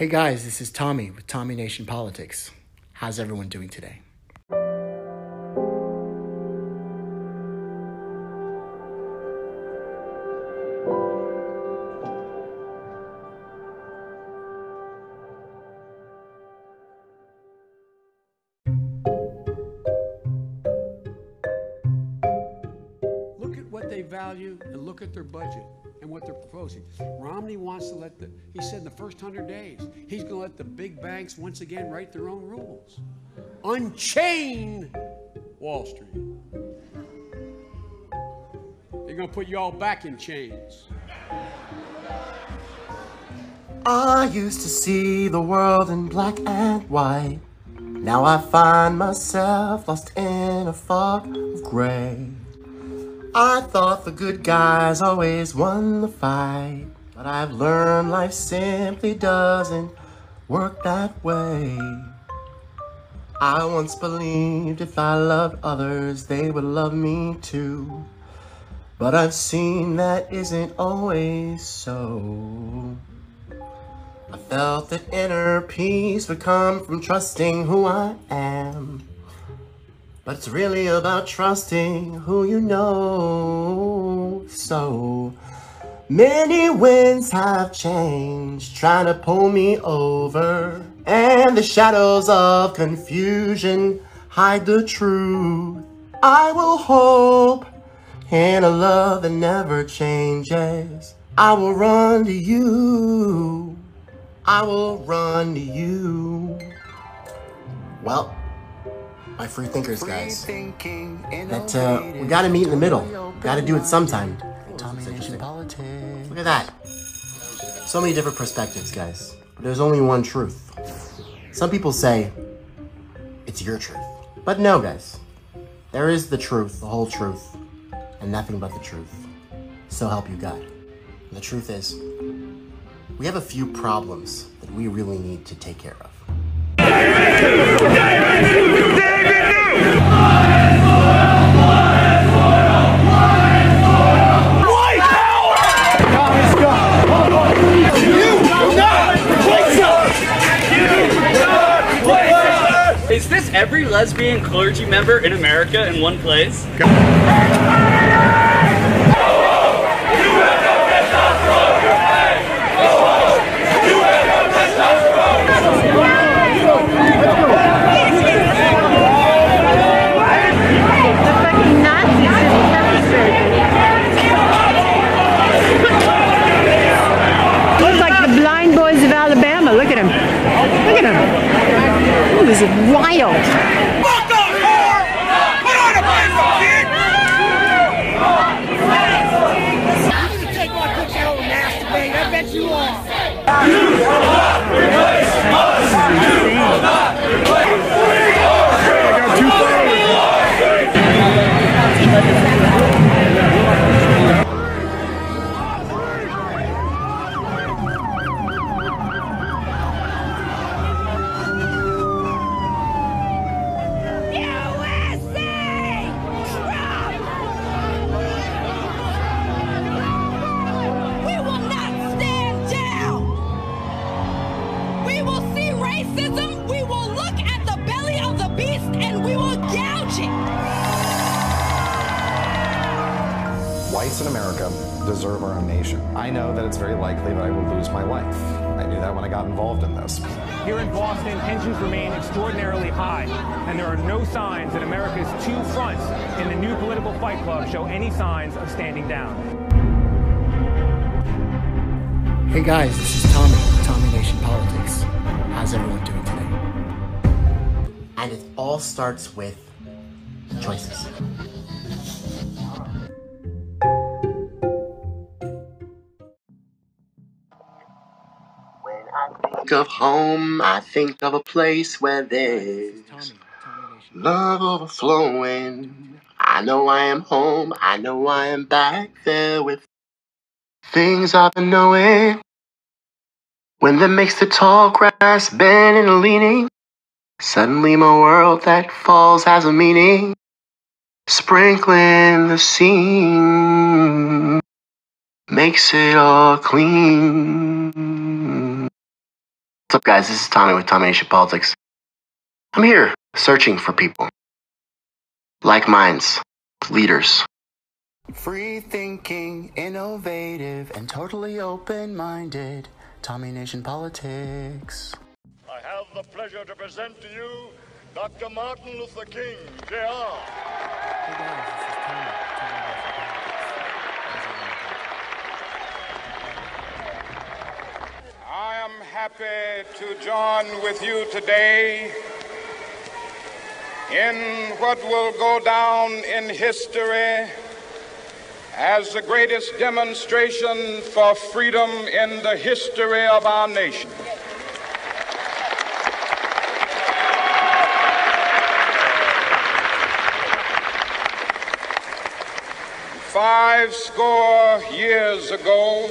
Hey guys, this is Tommy with Tommy Nation Politics. How's everyone doing today? Look at what they value and look at their budget what they're proposing. Romney wants to let the, he said in the first 100 days, he's going to let the big banks once again write their own rules. Unchain Wall Street. They're going to put you all back in chains. I used to see the world in black and white. Now I find myself lost in a fog of gray. I thought the good guys always won the fight, but I've learned life simply doesn't work that way. I once believed if I loved others, they would love me too. But I've seen that isn't always so. I felt that inner peace would come from trusting who I am. But it's really about trusting who you know. So many winds have changed, trying to pull me over. And the shadows of confusion hide the truth. I will hope in a love that never changes. I will run to you. I will run to you. Well, my free thinkers, guys. That uh, we gotta meet in the middle. Gotta do it sometime. Tommy Nation Politics. Look at that. So many different perspectives, guys. But there's only one truth. Some people say it's your truth. But no, guys. There is the truth, the whole truth, and nothing but the truth. So help you God. And the truth is, we have a few problems that we really need to take care of. Is this every lesbian clergy member in America in one place? Life. I knew that when I got involved in this. Here in Boston, tensions remain extraordinarily high, and there are no signs that America's two fronts in the new political fight club show any signs of standing down. Hey guys, this is Tommy Tommy Nation Politics. How's everyone doing today? And it all starts with choices. Think of home, I think of a place where there's Tommy, Tommy Nation. love overflowing. I know I am home, I know I am back there with things I've been knowing. When that makes the tall grass bend and leaning, suddenly my world that falls has a meaning. Sprinkling the scene makes it all clean. What's up, guys? This is Tommy with Tommy Nation Politics. I'm here searching for people, like minds, leaders. Free thinking, innovative, and totally open minded. Tommy Nation Politics. I have the pleasure to present to you Dr. Martin Luther King, Jr. I am happy to join with you today in what will go down in history as the greatest demonstration for freedom in the history of our nation. Five score years ago,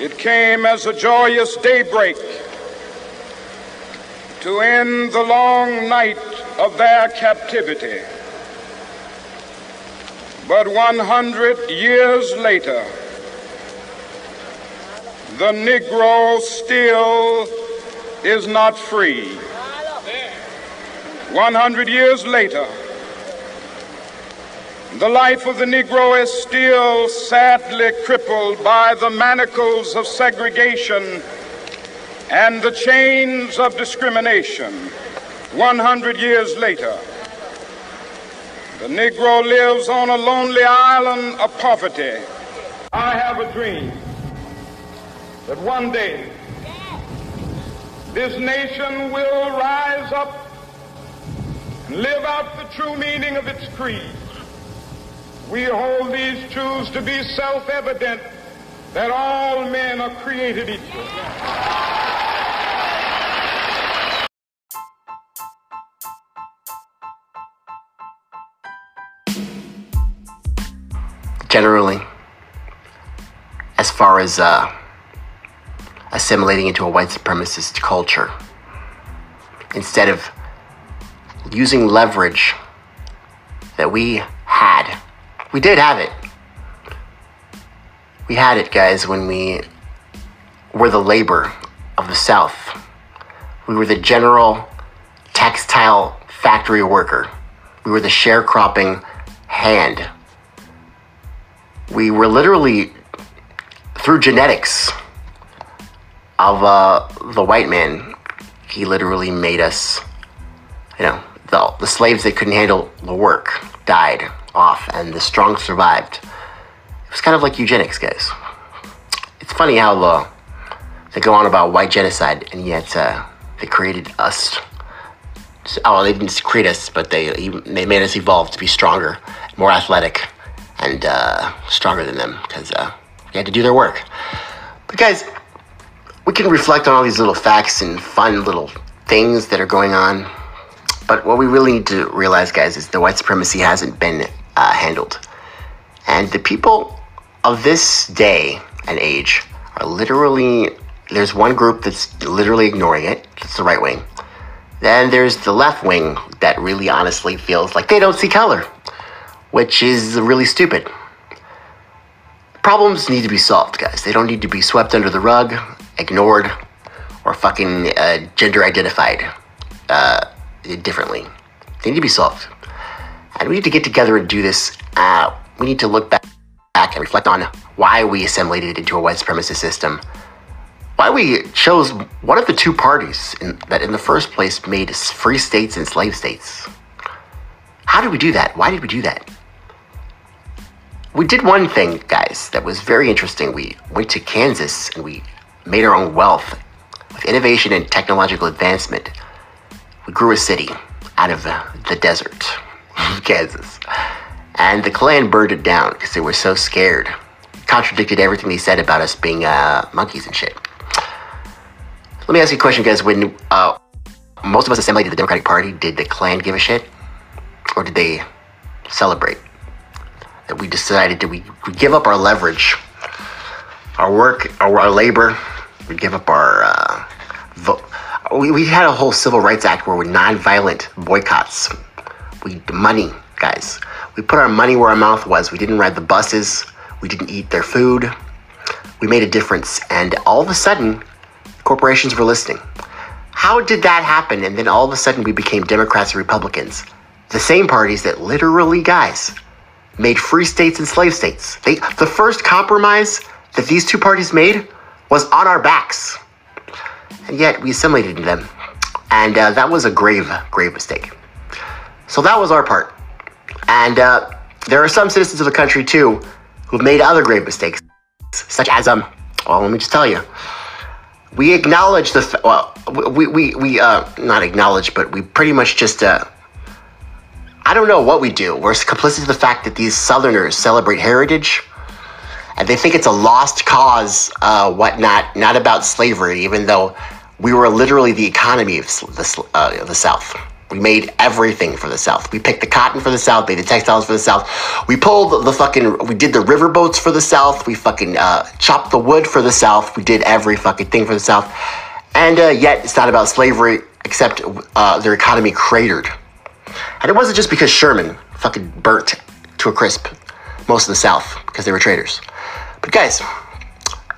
It came as a joyous daybreak to end the long night of their captivity. But 100 years later, the Negro still is not free. 100 years later, the life of the Negro is still sadly crippled by the manacles of segregation and the chains of discrimination. 100 years later, the Negro lives on a lonely island of poverty. I have a dream that one day this nation will rise up and live out the true meaning of its creed. We hold these truths to be self evident that all men are created equal. Generally, as far as uh, assimilating into a white supremacist culture, instead of using leverage that we had, we did have it. We had it, guys, when we were the labor of the South. We were the general textile factory worker. We were the sharecropping hand. We were literally, through genetics of uh, the white man, he literally made us, you know, the, the slaves that couldn't handle the work died off and the strong survived. It was kind of like eugenics, guys. It's funny how the, they go on about white genocide and yet uh, they created us. Oh, they didn't create us, but they they made us evolve to be stronger, more athletic, and uh, stronger than them because uh, they had to do their work. But guys, we can reflect on all these little facts and fun little things that are going on. But what we really need to realize, guys, is the white supremacy hasn't been uh, handled. And the people of this day and age are literally, there's one group that's literally ignoring it. That's the right wing. Then there's the left wing that really honestly feels like they don't see color, which is really stupid. Problems need to be solved, guys. They don't need to be swept under the rug, ignored, or fucking uh, gender identified uh, differently. They need to be solved. And we need to get together and do this. Uh, we need to look back, back and reflect on why we assimilated into a white supremacist system. Why we chose one of the two parties in, that, in the first place, made free states and slave states. How did we do that? Why did we do that? We did one thing, guys, that was very interesting. We went to Kansas and we made our own wealth with innovation and technological advancement. We grew a city out of the, the desert of Kansas. And the Klan burned it down because they were so scared. Contradicted everything they said about us being uh, monkeys and shit. Let me ask you a question, guys. When uh, most of us assembled at the Democratic Party, did the Klan give a shit, or did they celebrate that we decided that we, we give up our leverage, our work, our, our labor, we give up our uh, vote. We, we had a whole civil rights act where we're nonviolent boycotts. We money, guys. We put our money where our mouth was. We didn't ride the buses. We didn't eat their food. We made a difference, and all of a sudden, corporations were listening. How did that happen? And then all of a sudden, we became Democrats and Republicans, the same parties that literally, guys, made free states and slave states. They, the first compromise that these two parties made was on our backs, and yet we assimilated them, and uh, that was a grave, grave mistake. So that was our part. And uh, there are some citizens of the country too who've made other grave mistakes, such as um. Well, let me just tell you, we acknowledge the well, we we we uh not acknowledge, but we pretty much just uh. I don't know what we do. We're complicit to the fact that these Southerners celebrate heritage, and they think it's a lost cause, uh, whatnot, not about slavery, even though we were literally the economy of the, uh, the South. We made everything for the South. We picked the cotton for the South, made the textiles for the South. We pulled the fucking, we did the riverboats for the South. We fucking uh, chopped the wood for the South. We did every fucking thing for the South. And uh, yet, it's not about slavery, except uh, their economy cratered. And it wasn't just because Sherman fucking burnt to a crisp most of the South because they were traitors. But guys,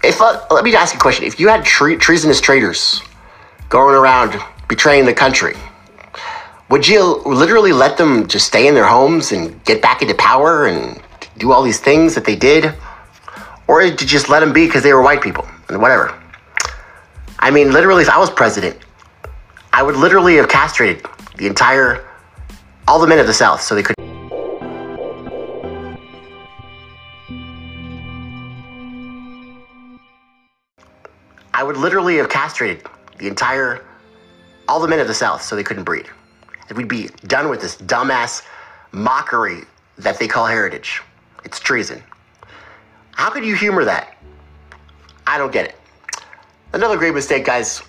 if uh, let me ask you a question: If you had tre- treasonous traitors going around betraying the country, would you literally let them just stay in their homes and get back into power and do all these things that they did, or did you just let them be because they were white people and whatever? I mean, literally, if I was president, I would literally have castrated the entire all the men of the South so they could. I would literally have castrated the entire all the men of the South so they couldn't breed. And we'd be done with this dumbass mockery that they call heritage. It's treason. How could you humor that? I don't get it. Another great mistake, guys.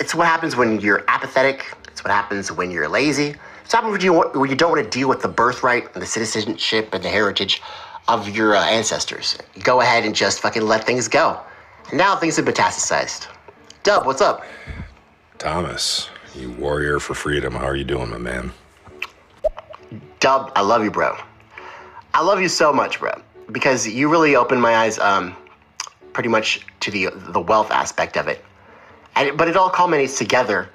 It's what happens when you're apathetic. It's what happens when you're lazy. It's what happens when you, when you don't want to deal with the birthright and the citizenship and the heritage of your uh, ancestors. Go ahead and just fucking let things go. And now things have metastasized. Dub, what's up? Thomas, you warrior for freedom. How are you doing, my man? Dub, I love you, bro. I love you so much, bro, because you really opened my eyes, um, pretty much to the the wealth aspect of it. And but it all culminates together.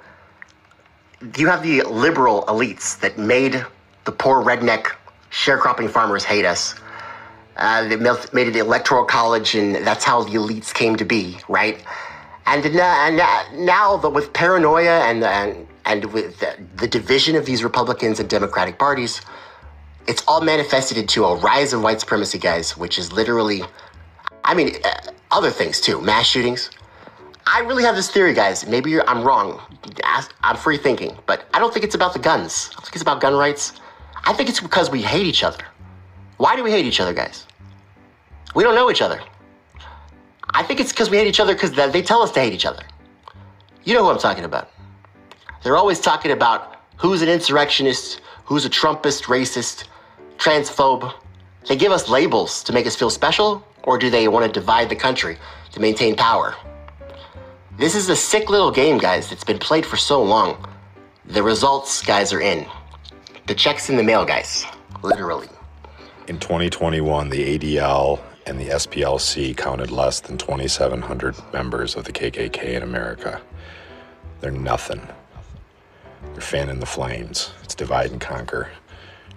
You have the liberal elites that made the poor redneck sharecropping farmers hate us. Uh, they made it the electoral college, and that's how the elites came to be, right? And, n- and now, the, with paranoia and and and with the, the division of these Republicans and Democratic parties, it's all manifested into a rise of white supremacy, guys, which is literally, I mean, uh, other things too, mass shootings. I really have this theory, guys. Maybe I'm wrong. I'm free thinking, but I don't think it's about the guns. I think it's about gun rights. I think it's because we hate each other. Why do we hate each other, guys? We don't know each other. I think it's because we hate each other because they tell us to hate each other. You know who I'm talking about. They're always talking about who's an insurrectionist, who's a Trumpist, racist, transphobe. They give us labels to make us feel special, or do they want to divide the country to maintain power? This is a sick little game, guys, that's been played for so long. The results, guys, are in. The check's in the mail, guys. Literally. In 2021, the ADL and the SPLC counted less than 2,700 members of the KKK in America. They're nothing. They're fanning the flames. It's divide and conquer.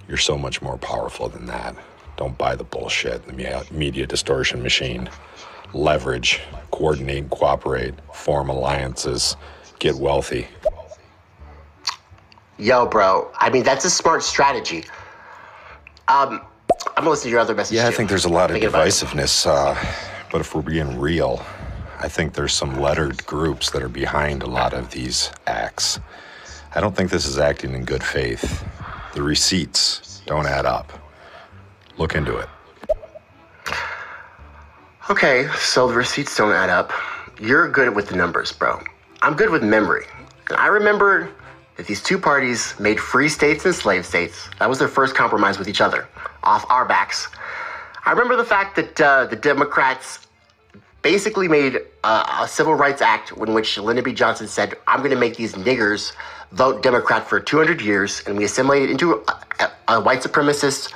You're so much more powerful than that. Don't buy the bullshit, the media distortion machine. Leverage, coordinate, cooperate, form alliances, get wealthy. Yo, bro. I mean, that's a smart strategy. Um, I'm gonna listen to your other message. Yeah, I think there's a lot of Thinking about it. divisiveness, uh, but if we're being real, I think there's some lettered groups that are behind a lot of these acts. I don't think this is acting in good faith. The receipts don't add up. Look into it. Okay, so the receipts don't add up. You're good with the numbers, bro. I'm good with memory. And I remember that these two parties made free states and slave states. That was their first compromise with each other, off our backs. I remember the fact that uh, the Democrats basically made a civil rights act in which Lyndon B. Johnson said, I'm going to make these niggers vote Democrat for 200 years, and we assimilated into a, a, a white supremacist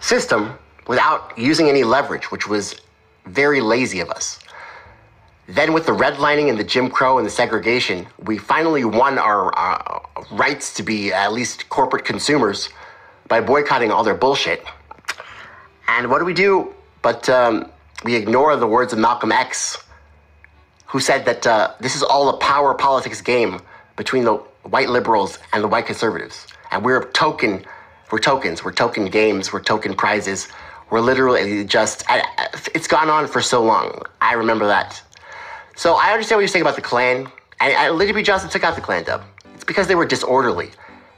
system without using any leverage, which was very lazy of us. Then, with the redlining and the Jim Crow and the segregation, we finally won our, our rights to be at least corporate consumers by boycotting all their bullshit. And what do we do? But um, we ignore the words of Malcolm X, who said that uh, this is all a power politics game between the white liberals and the white conservatives. And we're token, we're tokens, we're token games, we're token prizes. We're literally just, I, it's gone on for so long. I remember that. So I understand what you're saying about the Klan. And, Lyndon B. Johnson took out the Klan, dub. It's because they were disorderly.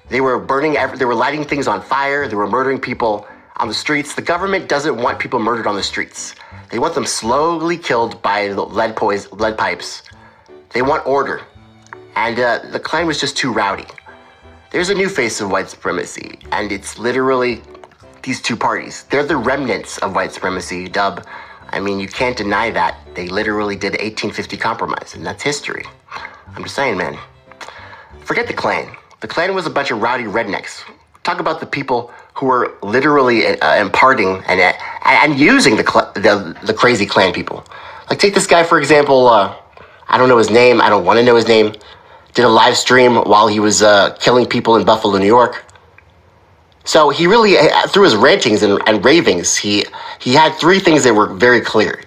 They were burning, they were lighting things on fire. They were murdering people on the streets. The government doesn't want people murdered on the streets. They want them slowly killed by lead poison, lead pipes. They want order. And uh, the Klan was just too rowdy. There's a new face of white supremacy, and it's literally these two parties. They're the remnants of white supremacy, dub. I mean, you can't deny that. They literally did 1850 compromise, and that's history. I'm just saying, man. Forget the Klan. The Klan was a bunch of rowdy rednecks. Talk about the people who were literally uh, imparting and uh, and using the, cl- the the crazy Klan people. Like take this guy for example. Uh, I don't know his name. I don't want to know his name. Did a live stream while he was uh, killing people in Buffalo, New York. So he really, uh, through his rantings and, and ravings, he he had three things that were very clear.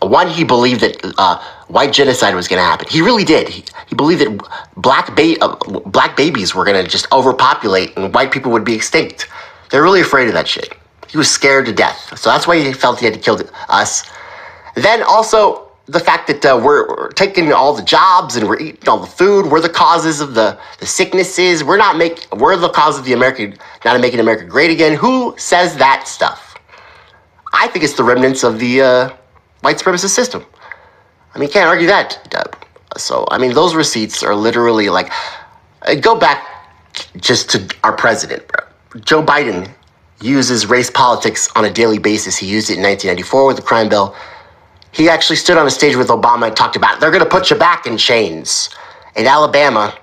One, he believed that uh, white genocide was going to happen. He really did. He, he believed that black ba- uh, black babies were going to just overpopulate and white people would be extinct. They're really afraid of that shit. He was scared to death. So that's why he felt he had to kill us. Then also the fact that uh, we're, we're taking all the jobs and we're eating all the food. We're the causes of the, the sicknesses. We're not make we're the cause of the American not making America great again. Who says that stuff? I think it's the remnants of the uh, white supremacist system. I mean, can't argue that, Deb. So, I mean, those receipts are literally like, uh, go back just to our president, bro. Joe Biden uses race politics on a daily basis. He used it in 1994 with the crime bill. He actually stood on a stage with Obama and talked about they're going to put you back in chains in Alabama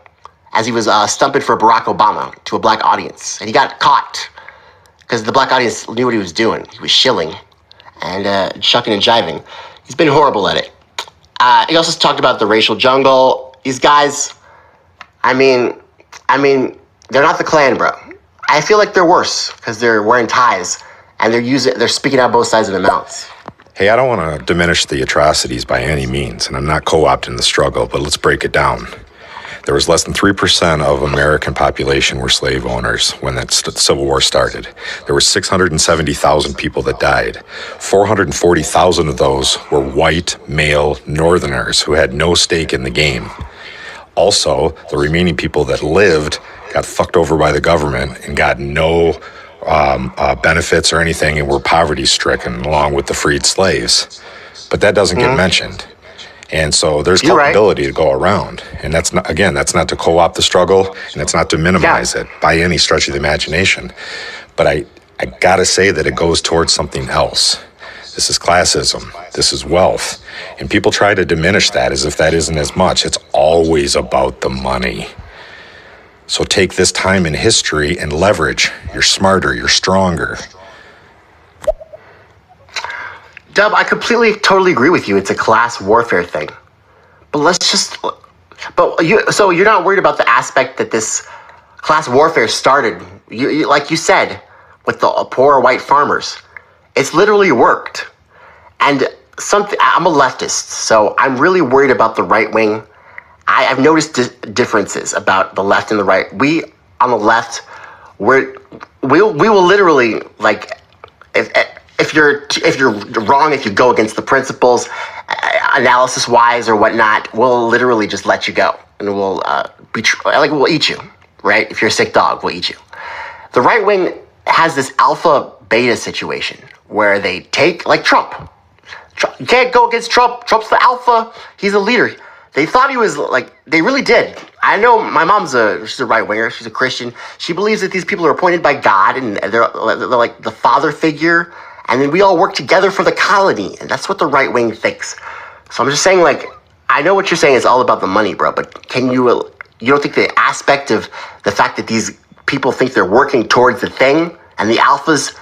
as he was uh, stumping for Barack Obama to a black audience. And he got caught because the black audience knew what he was doing. He was shilling and uh, and jiving. He's been horrible at it. Uh, he also talked about the racial jungle. These guys, I mean, I mean, they're not the Klan, bro. I feel like they're worse because they're wearing ties and they're using, they're speaking out both sides of their mouths. Hey, I don't want to diminish the atrocities by any means, and I'm not co opting the struggle, but let's break it down. There was less than 3% of American population were slave owners when that Civil War started. There were 670,000 people that died. 440,000 of those were white, male Northerners who had no stake in the game. Also, the remaining people that lived got fucked over by the government and got no um, uh, benefits or anything and were poverty stricken along with the freed slaves. But that doesn't get Mhm. mentioned. And so there's You're right. to go around. And that's not, again, that's not to co opt the struggle and it's not to minimize it by any stretch of the imagination. But I, I gotta say that it goes towards something else. This is classism. This is wealth. And people try to diminish that as if that isn't as much. It's always about the money. So take this time in history and leverage. You're smarter, you're stronger. Dub, I completely, totally agree with you. It's a class warfare thing. But let's just, but you, so you're not worried about the aspect that this class warfare started, you, you, like you said, with the poor white farmers. It's literally worked. And something, I'm a leftist, so I'm really worried about the right wing. I, I've noticed di- differences about the left and the right. We on the left, we're we'll, we will literally like if if you're if you're wrong, if you go against the principles, analysis wise or whatnot, we'll literally just let you go and we'll uh, be tr- like we'll eat you, right? If you're a sick dog, we'll eat you. The right wing has this alpha beta situation where they take like Trump. Trump. You can't go against Trump. Trump's the alpha. He's a leader. They thought he was like they really did. I know my mom's a she's a right winger. She's a Christian. She believes that these people are appointed by God and they're, they're like the father figure, and then we all work together for the colony, and that's what the right wing thinks. So I'm just saying, like, I know what you're saying is all about the money, bro. But can you uh, you don't think the aspect of the fact that these people think they're working towards the thing, and the alphas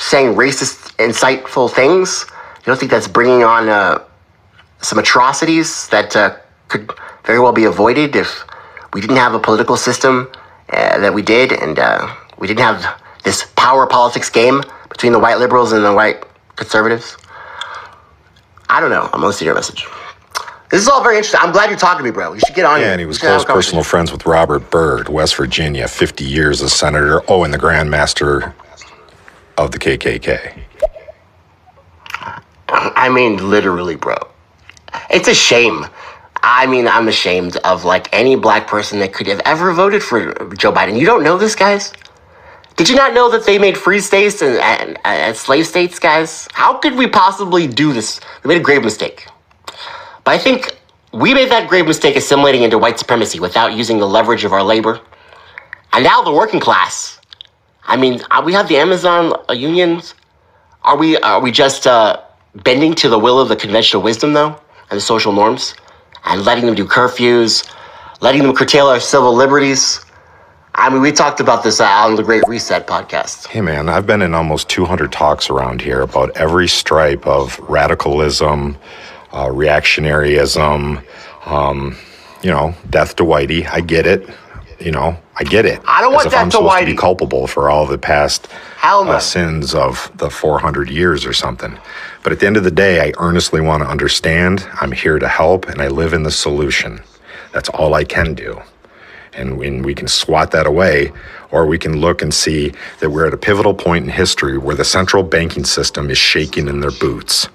saying racist, insightful things? You don't think that's bringing on uh, some atrocities that uh, could very well be avoided if we didn't have a political system uh, that we did, and uh, we didn't have this power politics game between the white liberals and the white conservatives? I don't know. I'm listening to your message. This is all very interesting. I'm glad you're talking to me, bro. You should get on Yeah, and he was We should have close personal friends with Robert Byrd, West Virginia, 50 years as senator. Oh, and the Grand Master of the KKK. I mean, literally, bro. It's a shame. I mean, I'm ashamed of like any black person that could have ever voted for Joe Biden. You don't know this, guys? Did you not know that they made free states and, and, and slave states, guys? How could we possibly do this? We made a grave mistake. But I think we made that grave mistake assimilating into white supremacy without using the leverage of our labor. And now the working class. I mean, uh, we have the Amazon uh, unions. Are we are we just uh, bending to the will of the conventional wisdom though, and social norms, and letting them do curfews, letting them curtail our civil liberties? I mean, we talked about this uh, on the Great Reset podcast. Hey, man, I've been in almost 200 talks around here about every stripe of radicalism, uh, reactionaryism, um, you know, death to Whitey. I get it. You know, I get it. I don't want As if death I'm to supposed to be culpable for all the past no. uh, sins of the 400 years or something. But at the end of the day, I earnestly want to understand. I'm here to help, and I live in the solution. That's all I can do. And when we can swat that away, or we can look and see that we're at a pivotal point in history where the central banking system is shaking in their boots.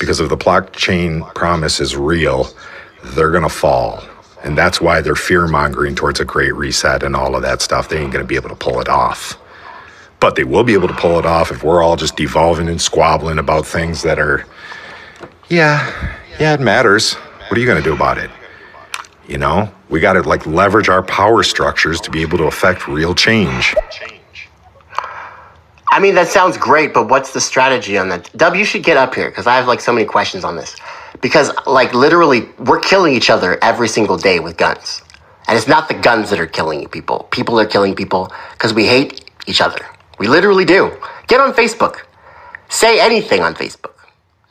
Because if the blockchain promise is real, they're going to fall. And that's why they're fear mongering towards a great reset and all of that stuff. They ain't going to be able to pull it off. But they will be able to pull it off if we're all just devolving and squabbling about things that are, yeah, yeah, it matters. What are you going to do about it? You know, we got to like leverage our power structures to be able to affect real change. I mean, that sounds great, but what's the strategy on that? Dub, you should get up here because I have like so many questions on this. Because, like, literally, we're killing each other every single day with guns. And it's not the guns that are killing people. People are killing people because we hate each other. We literally do. Get on Facebook. Say anything on Facebook.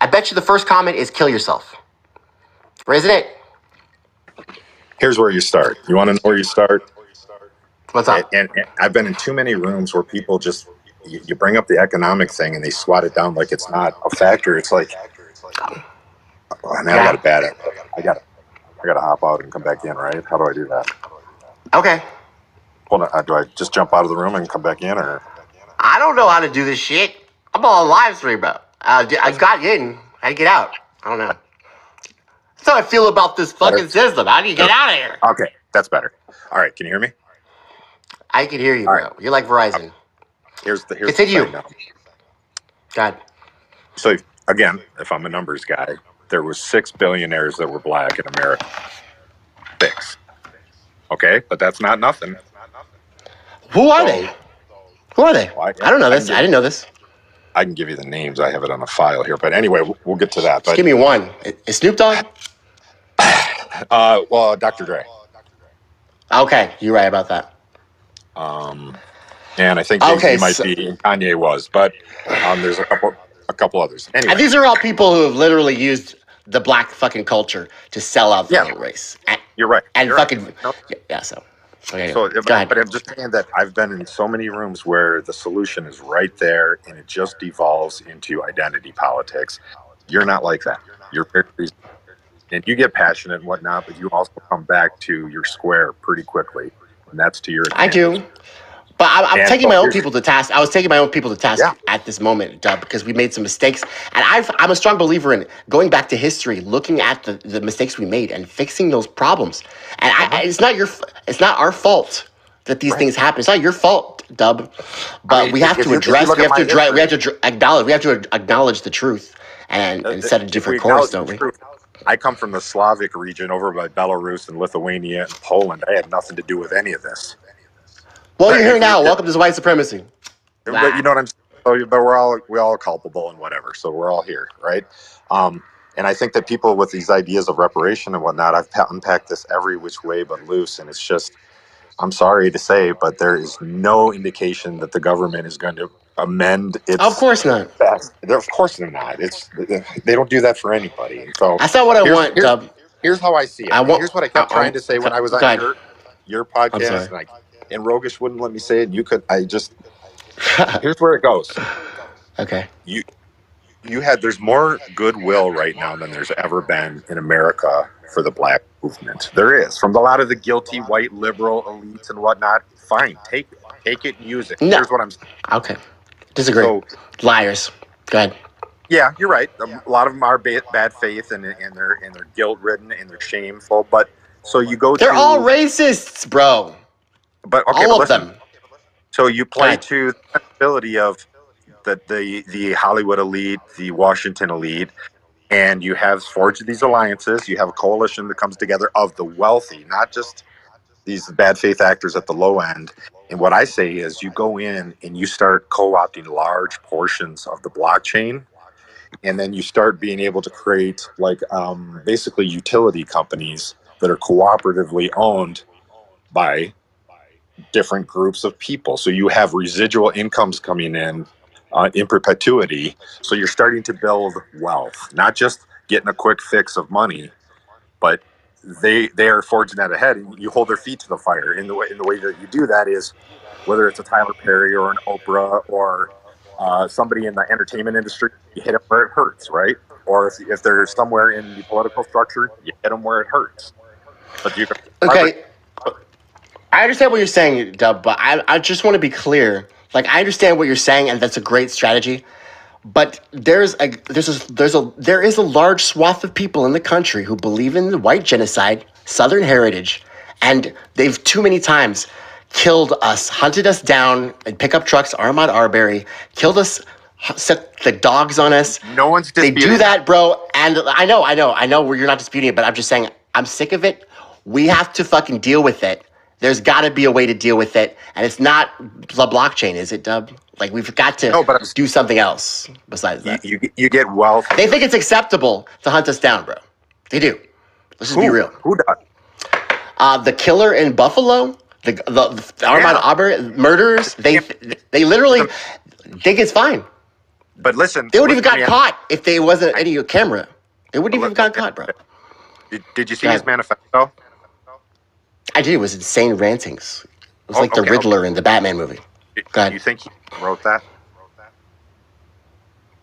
I bet you the first comment is kill yourself. Or isn't it? Here's where you start. You want to know where you start? What's up? And, and I've been in too many rooms where people just you, you bring up the economic thing and they swat it down like it's not a factor. It's like, oh, man, I got a bad. I got. I got to hop out and come back in, right? How do I do that? Okay. Hold on. uh, Do I just jump out of the room and come back in, or I don't know how to do this shit. I'm on live stream, bro. Uh, I got in. To get out? I don't know. That's how I feel about this fucking system. How do you get out of here? okay, that's better. All right, can you hear me? I can hear you, bro. You're like Verizon. Here's the here's Continue. the thing. God. So again, if I'm a numbers guy, there was six billionaires that were black in America. Six. Okay, but that's not nothing. Who are they? Who are they? Well, I don't know this. give- I didn't know this. I can give you the names. I have it on a file here. But anyway, we'll, we'll get to that. But Give me one. Is Snoop Dogg? uh, well, Dr. Dre. Okay, you're right about that. Um, and I think Okay, might so- be Kanye was, but um, there's a couple a couple others. Anyway, And these are all people who have literally used the black fucking culture to sell out the Yeah. race. And, you're right. and You're right. fucking yeah, yeah. So okay, So, go but, ahead. but I'm just saying that I've been in so many rooms where the solution is right there, and it just devolves into identity politics. You're not like that. You're very and you get passionate and whatnot, but you also come back to your square pretty quickly, and that's to your. I do. But I'm, I'm taking my own people to task. I was taking my own people to task Yeah. at this moment, Dub, because we made some mistakes. And I've, I'm a strong believer in going back to history, looking at the, the mistakes we made and fixing those problems. And I, I, it's not your, it's not our fault that these things happen. It's not your fault, Dub. But mean, we have if to you- if you address. We have to address. We have to acknowledge. We have to acknowledge the truth and, and set a different course, don't we? truth- I come from the Slavic region over by Belarus and Lithuania and Poland. I had nothing to do with any of this. Well, you're here now. Welcome to white supremacy. But you know what I'm saying? So, but we're all we all culpable and whatever. So we're all here, right? Um, and I think that people with these ideas of reparation and whatnot, I've pa- unpacked this every which way but loose, and it's just, I'm sorry to say, but there is no indication that the government is going to amend its. Of course not. best. They're- Of course they're not. It's they don't do that for anybody. And so That's not what I here's- want, Here's, here's how I see it. I want- here's what I kept I- trying to say when I was Go on ahead. your your I'm podcast, and. I, and Rogish wouldn't let me say it. And you could. I just here's where it goes. Okay. You you had there's more goodwill right now than there's ever been in America for the black movement. There is from a lot of the guilty white liberal elites and whatnot. Fine, take it, take it, and use it. No. Here's what I'm saying. Okay. Disagree. So- Liars. Go ahead. Yeah, you're right. A lot of them are ba- bad faith and and they're and they're guilt ridden and they're shameful. But so you go. They're to, all racists, bro. But okay, all but of listen. them. So you play Right. to the ability of the, the the Hollywood elite, the Washington elite, and you have forged these alliances. You have a coalition that comes together of the wealthy, not just these bad faith actors at the low end. And what I say is, you go in and you start co-opting large portions of the blockchain, and then you start being able to create like um, basically utility companies that are cooperatively owned by different groups of people. So you have residual incomes coming in uh, in perpetuity. So you're starting to build wealth, not just getting a quick fix of money, but they they are forging that ahead, and you hold their feet to the fire. In the way in the way that you do that is whether it's a Tyler Perry or an Oprah or uh, somebody in the entertainment industry, you hit them where it hurts, right? Or if, if they're somewhere in the political structure, you hit them where it hurts. But you Okay. I understand what you're saying, Dub, but I, I just want to be clear. Like, I understand what you're saying, and that's a great strategy. But there's a there's a there's a there is a large swath of people in the country who believe in the white genocide, Southern heritage, and they've too many times killed us, hunted us down in pickup trucks, Ahmaud Arbery, killed us, set the dogs on us. No one's They do that, bro. And I know, I know, I know where you're not disputing it, but I'm just saying I'm sick of it. We have to fucking deal with it. There's got to be a way to deal with it, and it's not the blockchain, is it, Dub? Like we've got to No, but I'm- do something else besides you, that. you you get wealth. They think it's acceptable to hunt us down, bro. They do. Let's just be real. Who does? Uh, the killer in Buffalo, the the, the Ahmaud Yeah. Murderers, they they literally think it's fine. But listen, They would have got caught if there wasn't any camera. They wouldn't even have got caught, bro. Did, did you see Go his manifesto? I did. It was insane rantings. It was Oh, like the okay, Riddler in the Batman movie. Ahead. You think he wrote that?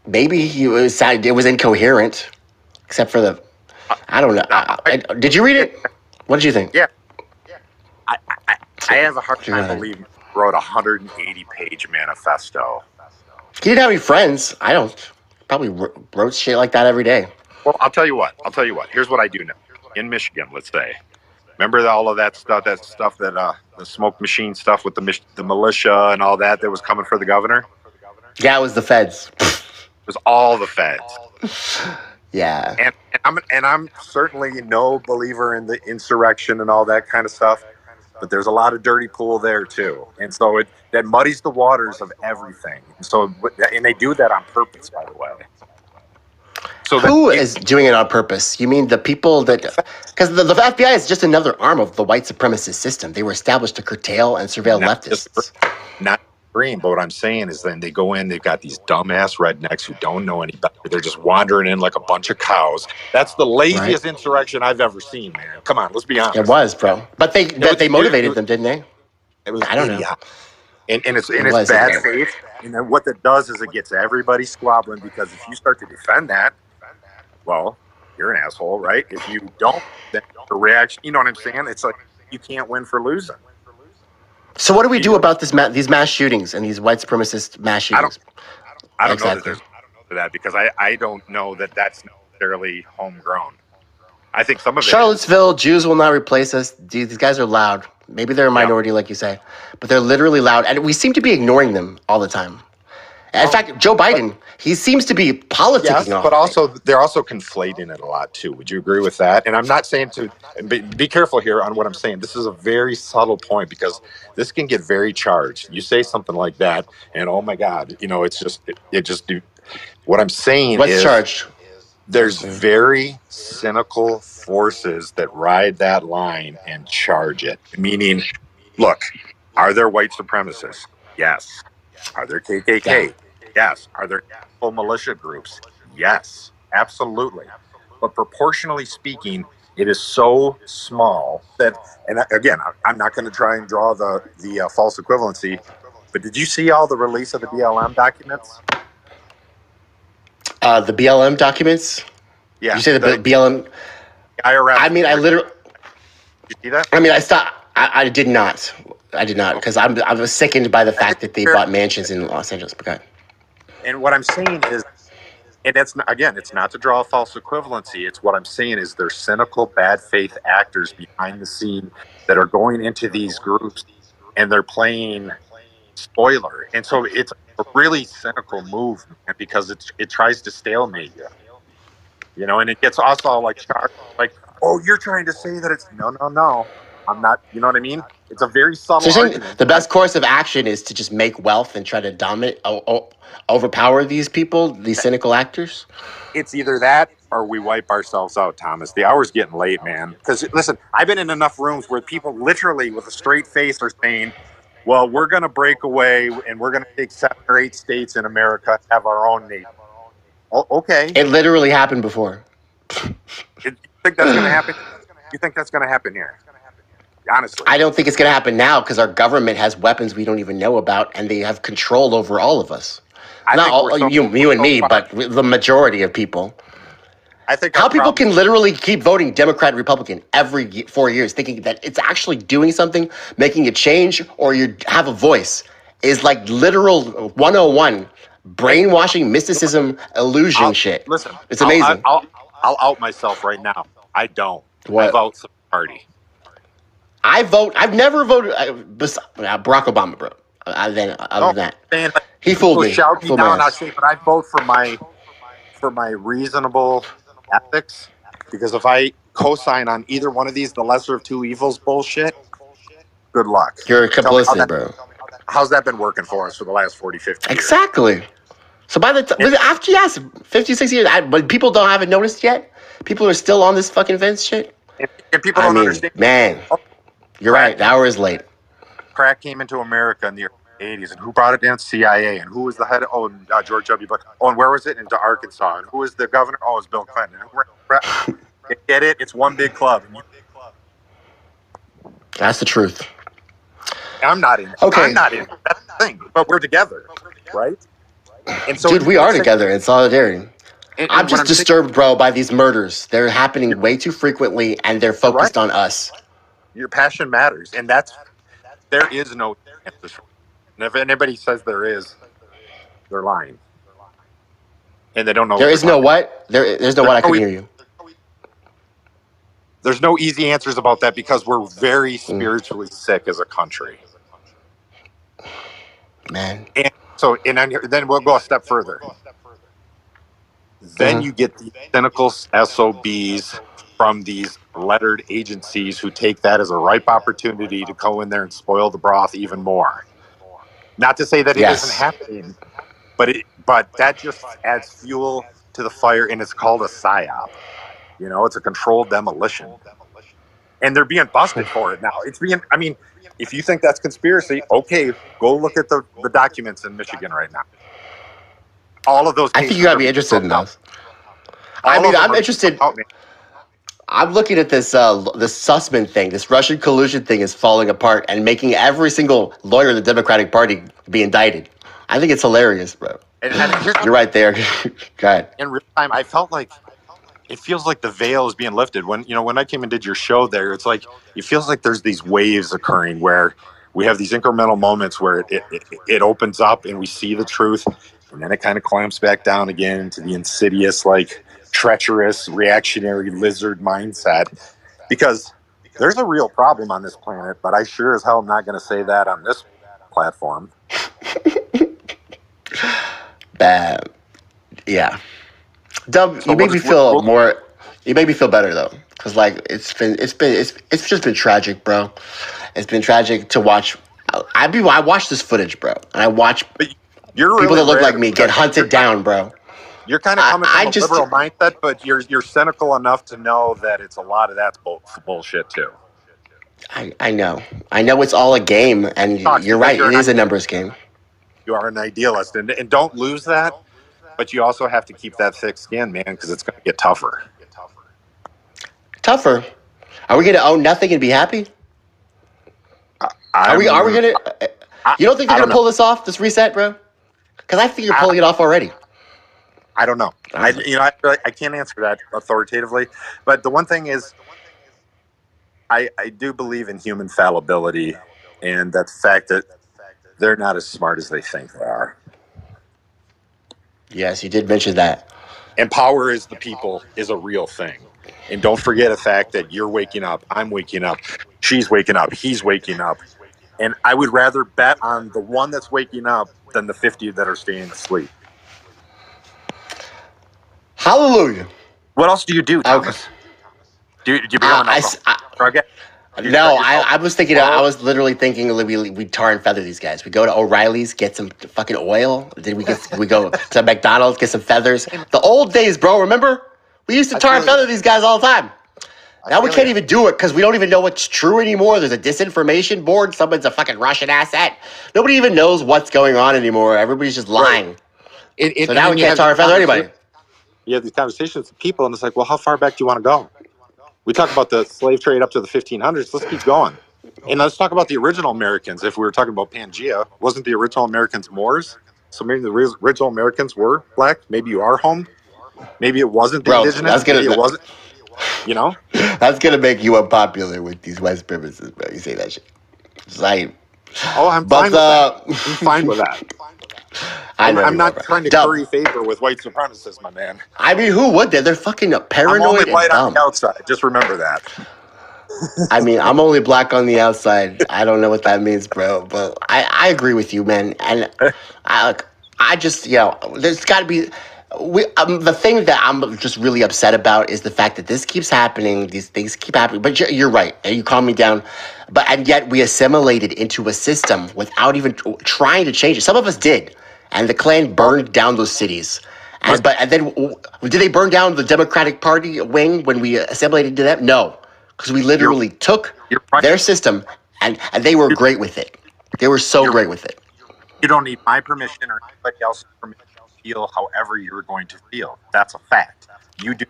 Maybe he was. It was incoherent, except for the. I don't know. Uh, I, I, did you read it? What did you think? Yeah. I, I, I have a hard time believing he wrote a 180 page manifesto. He didn't have any friends. I don't. Probably wrote shit like that every day. Well, I'll tell you what. I'll tell you what. Here's what I do know. In Michigan, let's say. Remember all of that stuff, that stuff that, uh, the smoke machine stuff with the, the militia and all that that was coming for the governor? Yeah, it was the feds. It was all the feds. Yeah. and, and I'm and I'm certainly no believer in the insurrection and all that kind of stuff, but there's a lot of dirty pool there too, and so it that muddies the waters of everything. And so and they do that on purpose, by the way. So Who is doing it on purpose? You mean the people that? Because the, the FBI is just another arm of the white supremacist system. They were established to curtail and surveil not leftists. just not green, but what I'm saying is then they go in, they've got these dumbass rednecks who don't know any better. They're just wandering in like a bunch of cows. That's the laziest insurrection I've ever seen, man. Come on, let's be honest. It was, bro. But they was- they motivated it- them, didn't they? It was I don't know. idiotic. And, and it's and It it's bad faith. And then what that does is it gets everybody squabbling because if you start to defend that, well, you're an asshole, right? If you don't, then the reaction, you know what I'm saying? It's like you can't win for losing. So what do we do about this ma- these mass shootings and these white supremacist mass I don't- shootings? I don't know that Exactly. there's to that because I, I don't know that that's necessarily homegrown. I think some of it. Charlottesville, Jews will not replace us. These these guys are loud. Maybe they're a minority, like you say, but they're literally loud, and we seem to be ignoring them all the time. In fact, Joe Biden, he seems to be politicking Yes, but also they're also conflating it a lot too. Would you agree with that? And I'm not saying to be, be careful here on what I'm saying. This is a very subtle point because this can get very charged. You say something like that, and oh my God, you know, it's just it, it just do. What I'm saying What's is charged? there's very cynical forces that ride that line and charge it. Meaning, look, are there white supremacists? Yes. Are there KKK? Yes. Are there full militia groups? Yes, absolutely. But proportionally speaking, it is so small that, and again, I'm not going to try and draw the the uh, false equivalency. But did you see all the release of the BLM documents? Uh, the BLM documents. Yeah. You say the, the BLM. IRS. I mean, I literally. Did you see that? I mean, I stopped. I, I did not. I did not because I'm I was sickened by the fact that they bought mansions in Los Angeles. But. And what I'm saying is, and it's not, again, it's not to draw a false equivalency. It's what I'm saying is there's cynical, bad faith actors behind the scene that are going into these groups and they're playing spoiler. And so it's a really cynical move because it it tries to stalemate you. You know, and it gets us all like charged, like, oh, you're trying to say that it's no, no, no. I'm not. You know what I mean? It's a very So subtle argument. the best course of action is to just make wealth and try to dominate, o- o- overpower these people, these cynical actors. it's either that or we wipe ourselves out, Thomas. The hour's getting late, man. Because listen, I've been in enough rooms where people literally, with a straight face, are saying, "Well, we're going to break away and we're going to take seven or eight states in America, have our own nation." Okay, It literally happened before. you think that's going to happen? You think that's going to happen here? Honestly, I don't think it's going to happen now because our government has weapons we don't even know about, and they have control over all of us. I Not all, oh, so- you, you and so me, far- but the majority of people. I think How people can literally keep voting Democrat, Republican every four years, thinking that it's actually doing something, making a change, or you have a voice, is like literal 101 brainwashing, mysticism, illusion I'll- shit. Listen, it's amazing. I'll, I'll, I'll out myself right now. I don't. I vote some party. I vote. I've never voted. I, bes- uh, Barack Obama, bro. Other than, other than that, saying, like, he fooled me. Shout me down. I say, but I vote for my for my reasonable ethics because if I co-sign on either one of these, the lesser of two evils bullshit, good luck. You're how complicit, that- bro. How's that been working for us for the last 40, 50 years? Exactly. So by the time after yes, 50, 60 years, I, but people don't haven't noticed yet. People are still on this fucking Vince shit. And, and people I don't mean, understand. man, you're right. The hour is late. Crack came into America in the 80s, and who brought it down? CIA. And who was the head? Of, oh, uh, George W. Bush. Oh, and where was it? Into Arkansas. And who was the governor? Oh, it was Bill Clinton. And Get it? It's one big club. That's the truth. I'm not in. Okay. I'm not in. That's the thing. But we're together, right? And Dude, we are together in solidarity. And- and I'm just I'm disturbed, bro, by these murders. They're happening way too frequently, and they're focused on us. Your passion matters, and that's there is no answer. And if anybody says there is, they're lying, and they don't know. There what is they're no talking what? There, there's no what. I no couldn't e- hear you. There's no easy answers about that because we're very Mm. spiritually sick as a country. Man, And so, and then, then we'll go a step further. Then Mhm. you get the cynical SOBs from these lettered agencies who take that as a ripe opportunity to go in there and spoil the broth even more. Not to say that it Yes. not happening, but it but that just adds fuel to the fire, and it's called a psyop. You know, it's a controlled demolition, and they're being busted for it now. It's being, I mean, if you think that's conspiracy, okay, go look at the, the documents in Michigan right now. All of those. I think you gotta be interested in those. I mean, I'm interested. out. I'm looking at this uh, this Sussmann thing. This Russian collusion thing is falling apart and making every single lawyer in the Democratic Party be indicted. I think it's hilarious, bro. And, and You're right there. Go ahead. in real time, I felt like it feels like the veil is being lifted. When you know, when I came and did your show there, it's like it feels like there's these waves occurring where we have these incremental moments where it it, it, it opens up and we see the truth, and then it kind of clamps back down again into the insidious, like treacherous, reactionary lizard mindset. Because there's a real problem on this planet, but I sure as hell am not going to say that on this platform. Uh, yeah. Dub, So you made me feel more. You made me feel better though, because like it's been, it's been, it's, it's just been tragic, bro. It's been tragic to watch. I be, I watch this footage, bro, and I watch people really that look like me get hunted down, bro. You're kind of I- coming from I a just- liberal mindset, but you're you're cynical enough to know that it's a lot of that's bull, bullshit too. I, I know, I know it's all a game, and Talk, you're right. you're It is a numbers game. You are an idealist, and and don't lose that. But you also have to keep that thick skin, man, because it's going to get tougher. Tougher. Are we gonna own nothing and be happy? Are we? Are we gonna? You don't think they're gonna pull this off? This reset, bro? Because I think you're pulling it off already. I don't know. I you know I, I can't answer that authoritatively, but the one thing is, I I do believe in human fallibility, and that fact that they're not as smart as they think they are. Yes, you did mention that. And power is the people is a real thing. And don't forget the fact that you're waking up, I'm waking up, she's waking up, he's waking up. And I would rather bet on the one that's waking up than the 50 that are staying asleep. Hallelujah. What else do you do, Thomas? Do, you- do you become Uh, I an s- alcoholic drug addict? No, I. I was thinking. I was literally thinking we we tar and feather these guys. We go to O'Reilly's, get some fucking oil. Then we get we go to McDonald's, get some feathers. The old days, bro. Remember? We used to tar and feather these guys all the time. Now we can't even do it because we don't even know what's true anymore. There's a disinformation board. Someone's a fucking Russian asset. Nobody even knows what's going on anymore. Everybody's just lying. It- it- so now we can't tar and feather anybody. You have these conversations with people, and it's like, well, how far back do you want to go? We talk about the slave trade up to the 1500s. Let's keep going. And let's talk about the original Americans. If we were talking about Pangea, wasn't the original Americans Moors? So maybe the original Americans were black. Maybe you are home. Maybe it wasn't the Bro, indigenous. that's gonna- Maybe it wasn't. You know? That's gonna make you unpopular with these white supremacists, bro. You say that shit. It's like, Oh, I'm But fine with that. Uh, I'm fine with that. I'm, I'm not trying to Dumb. curry favor with white supremacists, my man. I mean, who would they? They're fucking paranoid. I'm only white on the outside. Just remember that. I mean, I'm only black on the outside. I don't know what that means, bro. But I, I agree with you, man. And I, I just, you know, there's got to be. We, um, the thing that I'm just really upset about is the fact that this keeps happening. These things keep happening. But you're, you're right. And you calm me down. But and yet we assimilated into a system without even trying to change it. Some of us did, and the Klan burned down those cities. And, but and then did they burn down the Democratic Party wing when we assimilated into them? No, because we literally took their system and, and they were great with it. They were so great with it. You don't need my permission or anybody else's permission to feel however you're going to feel. That's a fact. You do,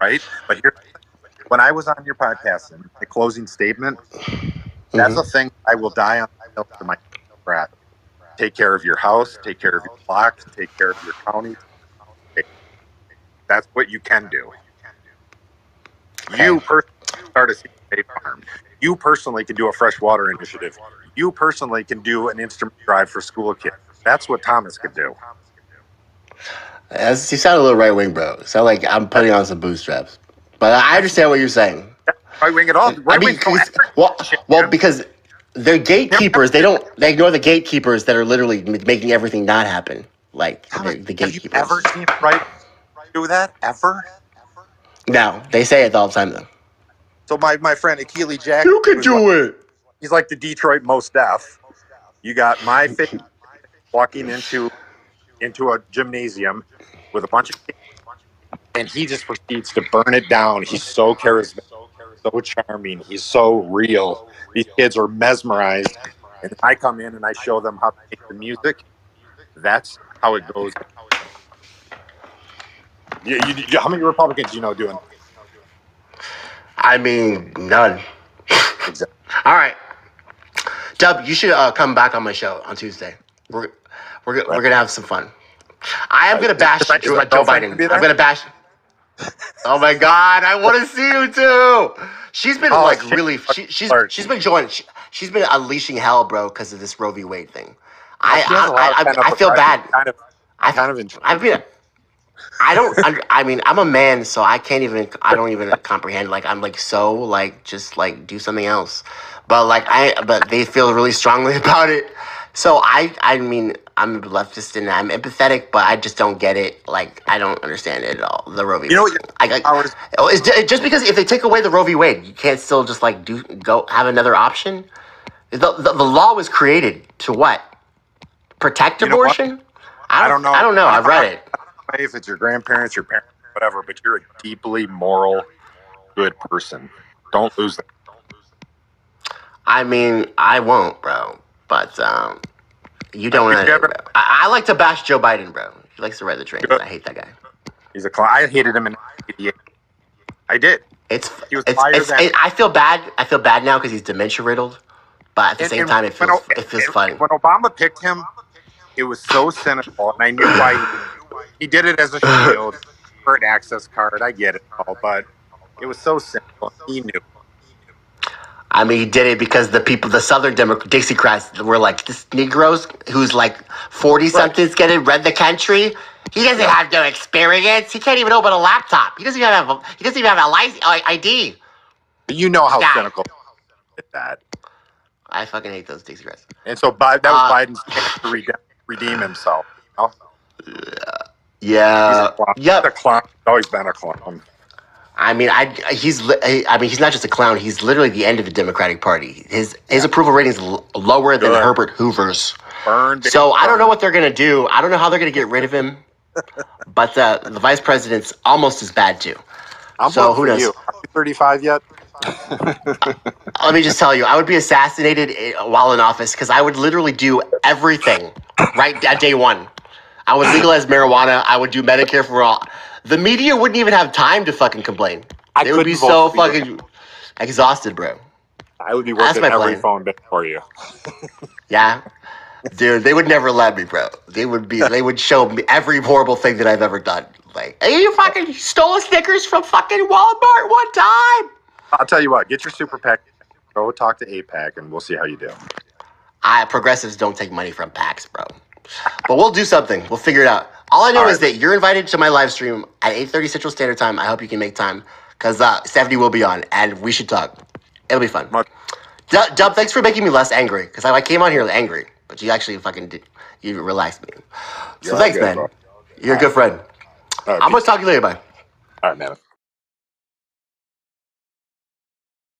right? But here, when I was on your podcast, and my closing statement, that's Mhm. a thing I will die on the to my breath. Take care of your house, take care of your block, take care of your county. That's what you can do. You personally start a state farm. You personally can do a freshwater initiative. You personally can do an instrument drive for school kids. That's what Thomas could do. As, you sound a little right wing, bro. Sound like I'm putting on some bootstraps. But I understand what you're saying. Right wing at all. I Right mean, wing. go 'cause- well, well, because they're gatekeepers. They don't. They ignore the gatekeepers that are literally making everything not happen. Like the, the Have you gatekeepers. ever seen right do that ever? No, they say it all the time though. So my, my friend Akili Jack. You can do it. He's like the Detroit Mos Def. You got my face walking into into a gymnasium with a bunch of kids, and he just proceeds to burn it down. He's so charismatic, so charming. He's so real. These kids are mesmerized, and I come in and I show them how to make the music. That's how it goes. You, you, you- how many Republicans do you know doing? I mean, none. All right, Dub, you should uh, come back on my show on Tuesday. We're we're, we're gonna have some fun. I am gonna bash Joe, my Joe girlfriend Biden. I'm gonna bash. Oh my God! I want to see you too. She's been Oh, like shit. really. She, she's she's been joining. She, she's been unleashing hell, bro, because of this Roe v. Wade thing. I She has a lot of I, I, I, I feel bad. Kind of, I kind of enjoy. I've been. I don't. I mean, I'm a man, so I can't even. I don't even comprehend. Like, I'm like so like just like do something else. But like I, but they feel really strongly about it. So I, I mean, I'm a leftist and I'm empathetic, but I just don't get it. Like I don't understand it at all. The Roe v. You know what? thing. I, like, oh, it's ju- just because if they take away the Roe v. Wade, you can't still just like do go have another option. The, the, the law was created to what? Protect You know what? abortion? I I don't, don't know. I don't know. I've read it. If it's your grandparents, your parents, whatever, but you're a deeply moral, good person. Don't lose that. I mean, I won't, bro. But um, you don't want to. I, I like to bash Joe Biden, bro. He likes to ride the train. I hate that guy. He's a clown. I hated him in '88. I did. It's He was it's, it's than- it, I feel bad. I feel bad now because he's dementia riddled. But at the And- same and time, it feels it feels funny. When Obama picked him, it was so cynical, and I knew why he, he did it as a shield for an access card. I get it all, but it was so cynical. He knew. I mean, he did it because the people, the Southern Democrat, Dixiecrats, were like this Negroes who's like forty somethings getting read the country. He doesn't have no experience. He can't even open a laptop. He doesn't even have a. He doesn't even have a license, ID. You know how Guy. cynical is that. I fucking hate those Dixiecrats. And so Bi- that was Uh, Biden's chance to redeem, redeem himself. You know? He's Yeah. a clown. Yep. He's a clown. He's always been a clown. I mean, I he's I mean he's not just a clown. He's literally the end of the Democratic Party. His his approval rating is l- lower than Good. Herbert Hoover's. Burned. So I don't know what they're gonna do. I don't know how they're gonna get rid of him. But uh, the vice president's almost as bad too. I'm so who knows? you. Are you 35 yet? Let me just tell you, I would be assassinated while in office because I would literally do everything right at day one. I would legalize marijuana. I would do Medicare for all. The media wouldn't even have time to fucking complain. I they would be so fucking exhausted, bro. I would be working every plan. phone bit for you. Yeah. Dude, they would never let me, bro. They would be they would show me every horrible thing that I've ever done. Like, hey, you fucking stole Snickers from fucking Walmart one time. I'll tell you what. Get your super PAC, Go talk to AIPAC, and we'll see how you do. I progressives don't take money from PACs, bro. But we'll do something. We'll figure it out. All I know All is right. that you're invited to my live stream at 8:30 Central Standard Time. I hope you can make time because uh, Stephanie will be on, and we should talk. It'll be fun. Much- Dub, Dub, thanks for making me less angry because I, I came on here angry, but you actually fucking did. You relaxed me. So You're thanks, good, man. bro. You're a good friend. Right, I'm gonna talk to you later. Bye. All right, man.